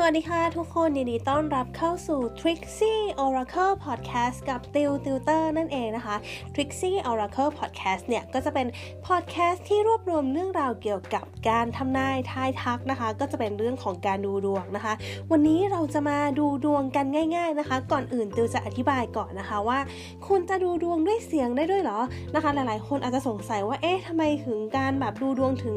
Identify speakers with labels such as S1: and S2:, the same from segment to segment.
S1: สวัสดีค่ะทุกคนยินดีต้อนรับเข้าสู่ Trixie Oracle Podcast กับติวติวเตอร์นั่นเองนะคะ Trixie Oracle Podcast เนี่ย ก็จะเป็น podcast ที่รวบรวมเรื่องราวเกี่ยวกับการทำนายทายทักนะคะ ก็จะเป็นเรื่องของการดูดวงนะคะ วันนี้เราจะมาดูดวงกันง่าย ๆนะคะ ก่อนอื่นติวจะอธิบายก่อนนะคะว่า คุณจะดูดวงด้วยเสียงได้ด้วยเหรอนะคะ หลายๆ คนอาจจะสงสัยว่าเอ๊ะทำไมถึงการแบบดูดวงถึง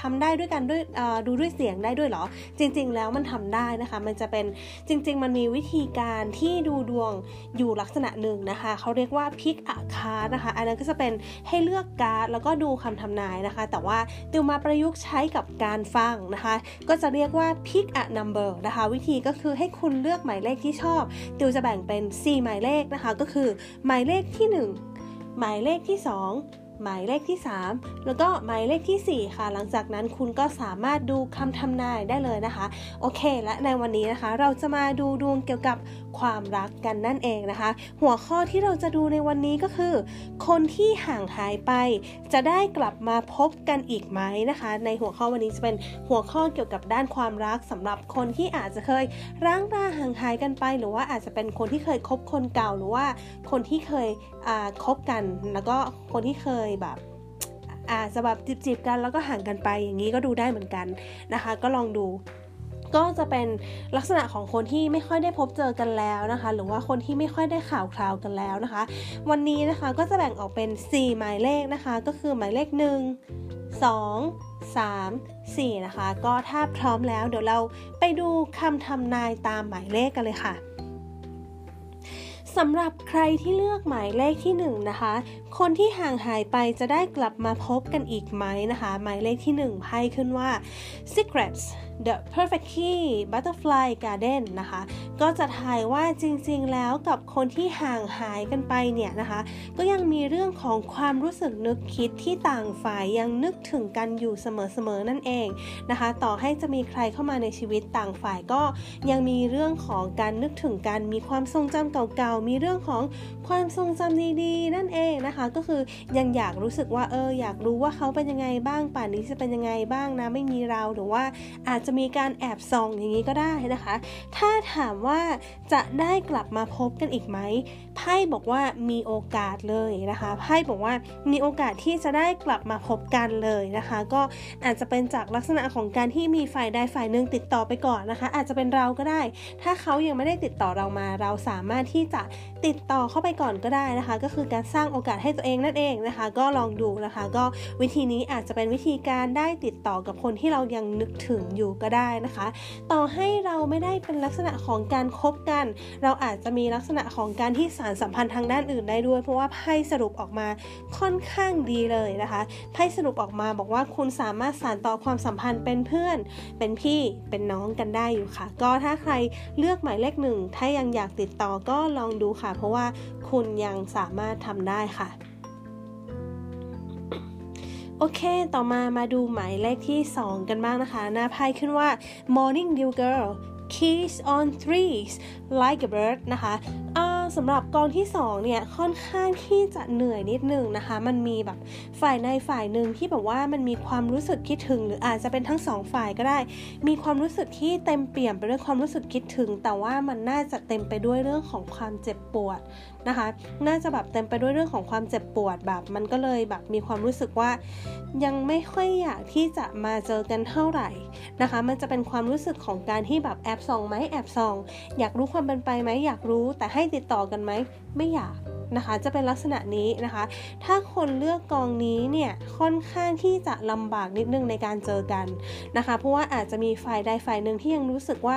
S1: ทำได้ด้วยกันด้วยดูด้วยเสียงได้ด้วยเหรอ จริง ๆ แล้วมันทำได้นะคะ มันจะเป็นจริง ๆ มันมีวิธีการที่ดูดวงอยู่ลักษณะหนึ่งนะคะเขาเรียกว่าพิกอะคาร์นะคะ อันนั้นก็จะเป็นให้เลือกการ์ดแล้วก็ดูคำทำนายนะคะ แต่ว่าติวมาประยุกต์ใช้กับการฟังนะคะ ก็จะเรียกว่าพิกอะนัมเบอร์นะคะ วิธีก็คือให้คุณเลือกหมายเลขที่ชอบติวจะแบ่งเป็น 4 หมายเลขนะคะ ก็คือหมายเลขที่ 1 หมายเลขที่ 2 หมายเลขที่ 3 แล้วก็หมายเลขที่ 4 ค่ะ หลังจากนั้นคุณก็สามารถดูคำทำนายได้เลยนะคะ โอเค และในวันนี้นะคะ เราจะมาดูดวงเกี่ยวกับความรักกันนั่นเองนะคะ หัวข้อที่เราจะดูในวันนี้ก็คือ คนที่ห่างหายไป จะได้กลับมาพบกันอีกไหมนะคะ ในหัวข้อวันนี้จะเป็นหัวข้อเกี่ยวกับด้านความรักสำหรับคนที่อาจจะเคยร้างราห่างหายกันไป หรือว่าอาจจะเป็นคนที่เคยคบคนเก่าหรือว่าคนที่เคยคบกัน แล้วก็คนที่เคยแบบอ่าจจะแบบจีบๆกันแล้วก็ห่างกันไปอย่างนี้ก็ดูได้เหมือนกันนะคะ ก็ลองดูก็จะเป็นลักษณะของคนที่ไม่ค่อยได้พบเจอกันแล้วนะคะ หรือว่าคนที่ไม่ค่อยได้ข่าวคราวกันแล้วนะคะ วันนี้นะคะก็จะแบ่งออกเป็น 4 หมายเลขนะคะ ก็คือหมายเลข 1 2 3 4 นะคะ ก็ถ้าพร้อมแล้วเดี๋ยวเราไปดูคำทำนายตามหมายเลขกันเลยค่ะสำหรับใครที่เลือกหมายเลขที่1นนะคะ คนที่ห่างหายไปจะได้กลับมาพบกันอีกไหมนะคะ หมายเลขที่ 1 ไพ่ขึ้นว่า secrets The Perfect Key Butterfly Garden นะคะ ก็จะทายว่าจริงๆ แล้วกับคนที่ห่างหายกันไปเนี่ยนะคะ ก็ยังมีเรื่องของความรู้สึกนึกคิดที่ต่างฝ่ายยังนึกถึงกันอยู่เสมอๆ นั่นเองนะคะ ต่อให้จะมีใครเข้ามาในชีวิตต่างฝ่ายก็ยังมีเรื่องของการนึกถึงกัน มีความทรงจำเก่าๆ มีเรื่องของความทรงจำดีๆ นั่นเองนะคะก็คือยังอยากรู้สึกว่าเอออยากรู้ว่าเขาเป็นยังไงบ้างป่านนี้จะเป็นยังไงบ้างนะไม่มีเราหรือว่าอาจจะมีการแอบส่องอย่างนี้ก็ได้นะคะ ถ้าถามว่าจะได้กลับมาพบกันอีกไหมไพ่บอกว่ามีโอกาสเลยนะคะไพ่บอกว่ามีโอกาสที่จะได้กลับมาพบกันเลยนะคะ ก็อาจจะเป็นจากลักษณะของการที่มีฝ่ายใดฝ่ายหนึ่งติดต่อไปก่อนนะคะ อาจจะเป็นเราก็ได้ ถ้าเขายังไม่ได้ติดต่อเรามา เราสามารถที่จะติดต่อเข้าไปก่อนก็ได้นะคะ ก็คือการสร้างโอกาสให้ตัวเองนั่นเองนะคะ ก็ลองดูนะคะ ก็วิธีนี้อาจจะเป็นวิธีการได้ติดต่อกับคนที่เรายังนึกถึงอยู่ก็ได้นะคะ ต่อให้เราไม่ได้เป็นลักษณะของการคบกัน เราอาจจะมีลักษณะของการที่สารสัมพันธ์ทางด้านอื่นได้ด้วย เพราะว่าไพ่สรุปออกมาค่อนข้างดีเลยนะคะไพ่สรุปออกมาบอกว่าคุณสามารถสานต่อความสัมพันธ์เป็นเพื่อน เป็นพี่เป็นน้องกันได้อยู่ค่ะ ก็ถ้าใครเลือกหมายเลขหนึ่งถ้ายังอยากติดต่อก็ลองดูค่ะ เพราะว่าคุณยังสามารถทำได้ค่ะ โอเค ต่อมามาดูหมายเลขที่ 2 กันบ้างนะคะ หน้าไพ่ขึ้นว่า Morning Dew Girl Keys on Trees Like a Bird นะคะ สำหรับกองที่2เนี่ยค่อนข้างที่จะเหนื่อยนิดนึงนะคะ มันมีแบบฝ่ายในฝ่ายหนึ่งที่แบบว่ามันมีความรู้สึกคิดถึง หรืออาจจะเป็นทั้งสองฝ่ายก็ได้ มีความรู้สึกที่เต็มเปี่ยมไปด้วยความรู้สึกคิดถึง แต่ว่ามันน่าจะเต็มไปด้วยเรื่องของความเจ็บปวดนะคะ น่าจะแบบเต็มไปด้วยเรื่องของความเจ็บปวดแบบ มันก็เลยแบบมีความรู้สึกว่ายังไม่ค่อยอยากที่จะมาเจอกันเท่าไหร่นะคะ มันจะเป็นความรู้สึกของการที่แบบแอบส่องไหมแอบส่อง อยากรู้ความเป็นไปไหมอยากรู้ แต่ให้ติดต่อกันไหมไม่อยากนะคะ จะเป็นลักษณะนี้นะคะ ถ้าคนเลือกกองนี้เนี่ยค่อนข้างที่จะลำบากนิดนึงในการเจอกันนะคะ เพราะว่าอาจจะมีฝ่ายใดฝ่ายหนึ่งที่ยังรู้สึกว่า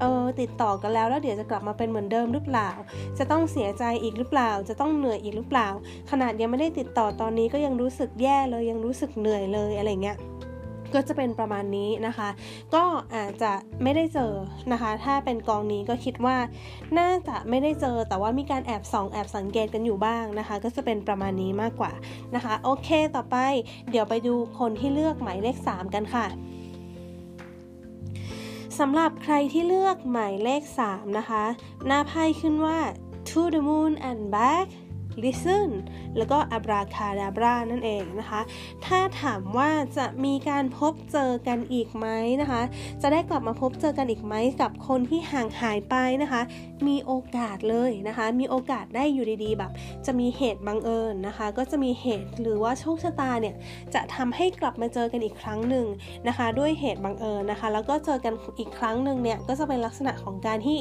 S1: เออติดต่อกันแล้วแล้วเดี๋ยวจะกลับมาเป็นเหมือนเดิมหรือเปล่า จะต้องเสียใจอีกหรือเปล่า จะต้องเหนื่อยอีกหรือเปล่า ขนาดยังไม่ได้ติดต่อตอนนี้ก็ยังรู้สึกแย่เลยยังรู้สึกเหนื่อยเลยอะไรเงี้ย ก็จะเป็นประมาณนี้นะคะ ก็อาจจะไม่ได้เจอนะคะ ถ้าเป็นกองนี้ก็คิดว่าน่าจะไม่ได้เจอแต่ว่ามีการแอบส่องแอบสังเกตกันอยู่บ้างนะคะ ก็จะเป็นประมาณนี้มากกว่านะคะ โอเคต่อไป เดี๋ยวไปดูคนที่เลือกหมายเลข 3 กันค่ะสำหรับใครที่เลือกหมายเลข 3 นะคะ หน้าไพ่ขึ้นว่า to the moon and back listen แล้วก็ abracadabra นั่นเองนะคะ ถ้าถามว่าจะมีการพบเจอกันอีกไหมนะคะ จะได้กลับมาพบเจอกันอีกไหมกับคนที่ห่างหายไปนะคะ มีโอกาสเลยนะคะ มีโอกาสได้อยู่ดีๆแบบ จะมีเหตุบังเอิญนะคะ ก็จะมีเหตุหรือว่าโชคชะตาเนี่ยจะทำให้กลับมาเจอกันอีกครั้งหนึ่งนะคะ ด้วยเหตุบังเอิญนะคะ แล้วก็เจอกันอีกครั้งหนึ่งเนี่ยก็จะเป็นลักษณะของการที่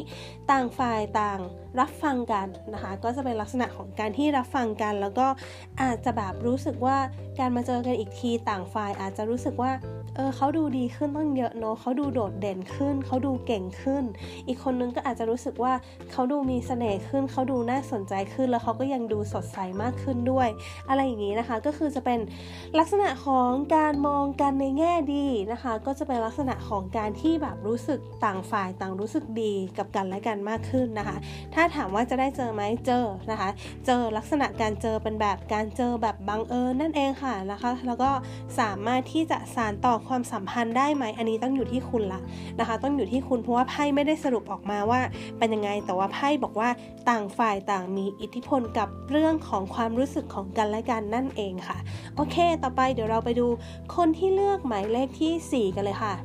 S1: ต่างฝ่ายต่างรับฟังกันนะคะ ก็จะเป็นลักษณะของการที่รับฟังกันแล้วก็อาจจะแบบรู้สึกว่าการมาเจอกันอีกทีต่างฝ่ายอาจจะรู้สึกว่าเออเขาดูดีขึ้นตั้งเยอะเนาะเขาดูโดดเด่นขึ้น เขาดูเก่งขึ้น อีกคนนึงก็อาจจะรู้สึกว่าเขาดูมีเสน่ห์ขึ้น เขาดูน่าสนใจขึ้น แล้วเขาก็ยังดูสดใสมากขึ้นด้วย อะไรอย่างนี้นะคะ ก็คือจะเป็นลักษณะของการมองกันในแง่ดีนะคะ ก็จะเป็นลักษณะของการที่แบบรู้สึกต่างฝ่ายต่างรู้สึกดีกับกันและกันมากขึ้นนะคะ ถ้าถามว่าจะได้เจอไหมเจอนะคะ เจอลักษณะการเจอเป็นแบบการเจอแบบบังเอิญนั่นเองค่ะนะคะ แล้วก็สามารถที่จะสานต่อความสัมพันธ์ได้ไหม อันนี้ต้องอยู่ที่คุณละนะคะ ต้องอยู่ที่คุณเพราะว่าไพ่ไม่ได้สรุปออกมาว่าเป็นยังไง แต่ว่าไพ่บอกว่าต่างฝ่ายต่างมีอิทธิพลกับเรื่องของความรู้สึกของกันและกันนั่นเองค่ะ โอเค ต่อไปเดี๋ยวเราไปดูคนที่เลือกหมายเลขที่ 4 กันเลยค่ะ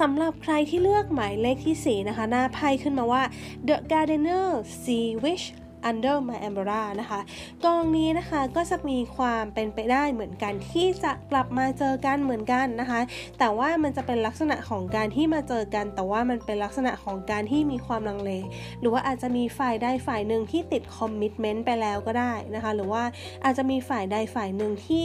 S1: สำหรับใครที่เลือกหมายเลขที่ 4 นะคะ หน้าไพ่ขึ้นมาว่า The Gardener Sea Wish Under My Umbrella นะคะกองนี้นะคะก็จะมีความเป็นไปได้เหมือนกันที่จะกลับมาเจอกันเหมือนกันนะคะ แต่ว่ามันจะเป็นลักษณะของการที่มาเจอกัน แต่ว่ามันเป็นลักษณะของการที่มีความลังเล หรือว่าอาจจะมีฝ่ายใดฝ่ายหนึ่งที่ติดคอมมิชเมนต์ไปแล้วก็ได้นะคะ หรือว่าอาจจะมีฝ่ายใดฝ่ายหนึ่งที่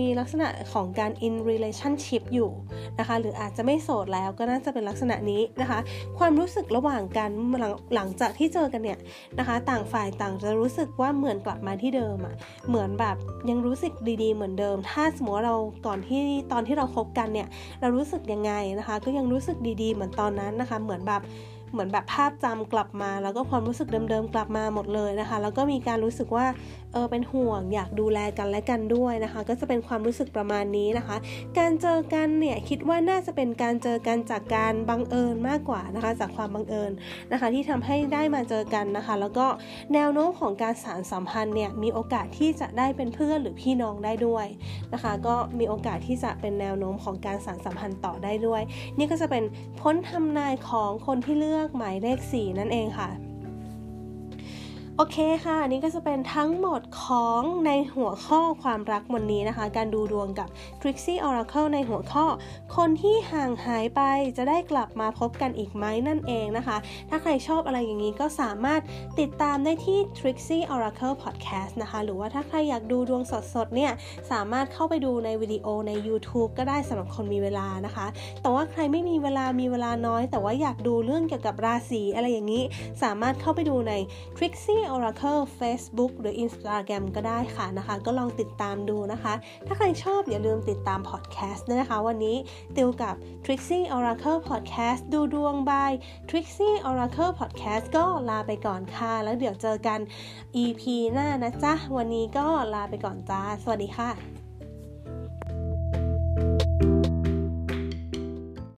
S1: มีลักษณะของการ in relationship อยู่นะคะ หรืออาจจะไม่โสดแล้วก็น่าจะเป็นลักษณะนี้นะคะ ความรู้สึกระหว่างกันหลังหลังจากที่เจอกันเนี่ยนะคะ ต่างฝ่ายต่างจะรู้สึกว่าเหมือนกลับมาที่เดิมอะ่ะเหมือนแบบยังรู้สึกดีๆ เหมือนเดิม ถ้าสมมติเราก่อนที่ตอนที่เราคบกันเนี่ยเรารู้สึกยังไงนะคะ ก็ยังรู้สึกดีๆ เหมือนตอนนั้นนะคะ เหมือนแบบ เหมือนแบบภาพจำกลับมา แล้วก็ความรู้สึกเดิมๆกลับมาหมดเลยนะคะ แล้วก็มีการรู้สึกว่าเออเป็นห่วงอยากดูแลกันและกันด้วยนะคะ ก็จะเป็นความรู้สึกประมาณนี้นะคะ การเจอกันเนี่ยคิดว่าน่าจะเป็นการเจอกันจากการบังเอิญมากกว่านะคะ จากความบังเอิญนะคะ ที่ทำให้ได้มาเจอกันนะคะ แล้วก็แนวโน้มของการสารสัมพันธ์เนี่ยมีโอกาสที่จะได้เป็นเพื่อนหรือพี่น้องได้ด้วยนะคะ ก็มีโอกาสที่จะเป็นแนวโน้มของการสารสัมพันธ์ต่อได้ด้วย นี่ก็จะเป็นพ้นทำนายของคนที่เลือกหมายเลข 4 นั่นเองค่ะ โอเคค่ะนี่ก็จะเป็นทั้งหมดของในหัวข้อความรักวันนี้นะคะ การดูดวงกับ Trixie Oracle ในหัวข้อ คนที่ห่างหายไปจะได้กลับมาพบกันอีกไหมนั่นเองนะคะ ถ้าใครชอบอะไรอย่างนี้ก็สามารถติดตามได้ที่ Trixie Oracle Podcast นะคะ หรือว่าถ้าใครอยากดูดวงสดๆเนี่ย สามารถเข้าไปดูในวิดีโอใน YouTube ก็ได้สำหรับคนมีเวลานะคะ แต่ว่าใครไม่มีเวลามีเวลาน้อย แต่ว่าอยากดูเรื่องเกี่ยวกับราศีอะไรอย่างนี้ สามารถเข้าไปดูใน Trixie Oracle Facebook หรือ Instagram ก็ได้ค่ะนะคะ ก็ลองติดตามดูนะคะ ถ้าใครชอบอย่าลืมติดตามพอดแคสต์นะคะ วันนี้ติวกับ Trixie Oracle Podcast ดูดวง by Trixie Oracle Podcast ก็ลาไปก่อนค่ะ แล้วเดี๋ยวเจอกัน EP หน้านะจ๊ะ วันนี้ก็ลาไปก่อนจ้า สวัสดีค่ะ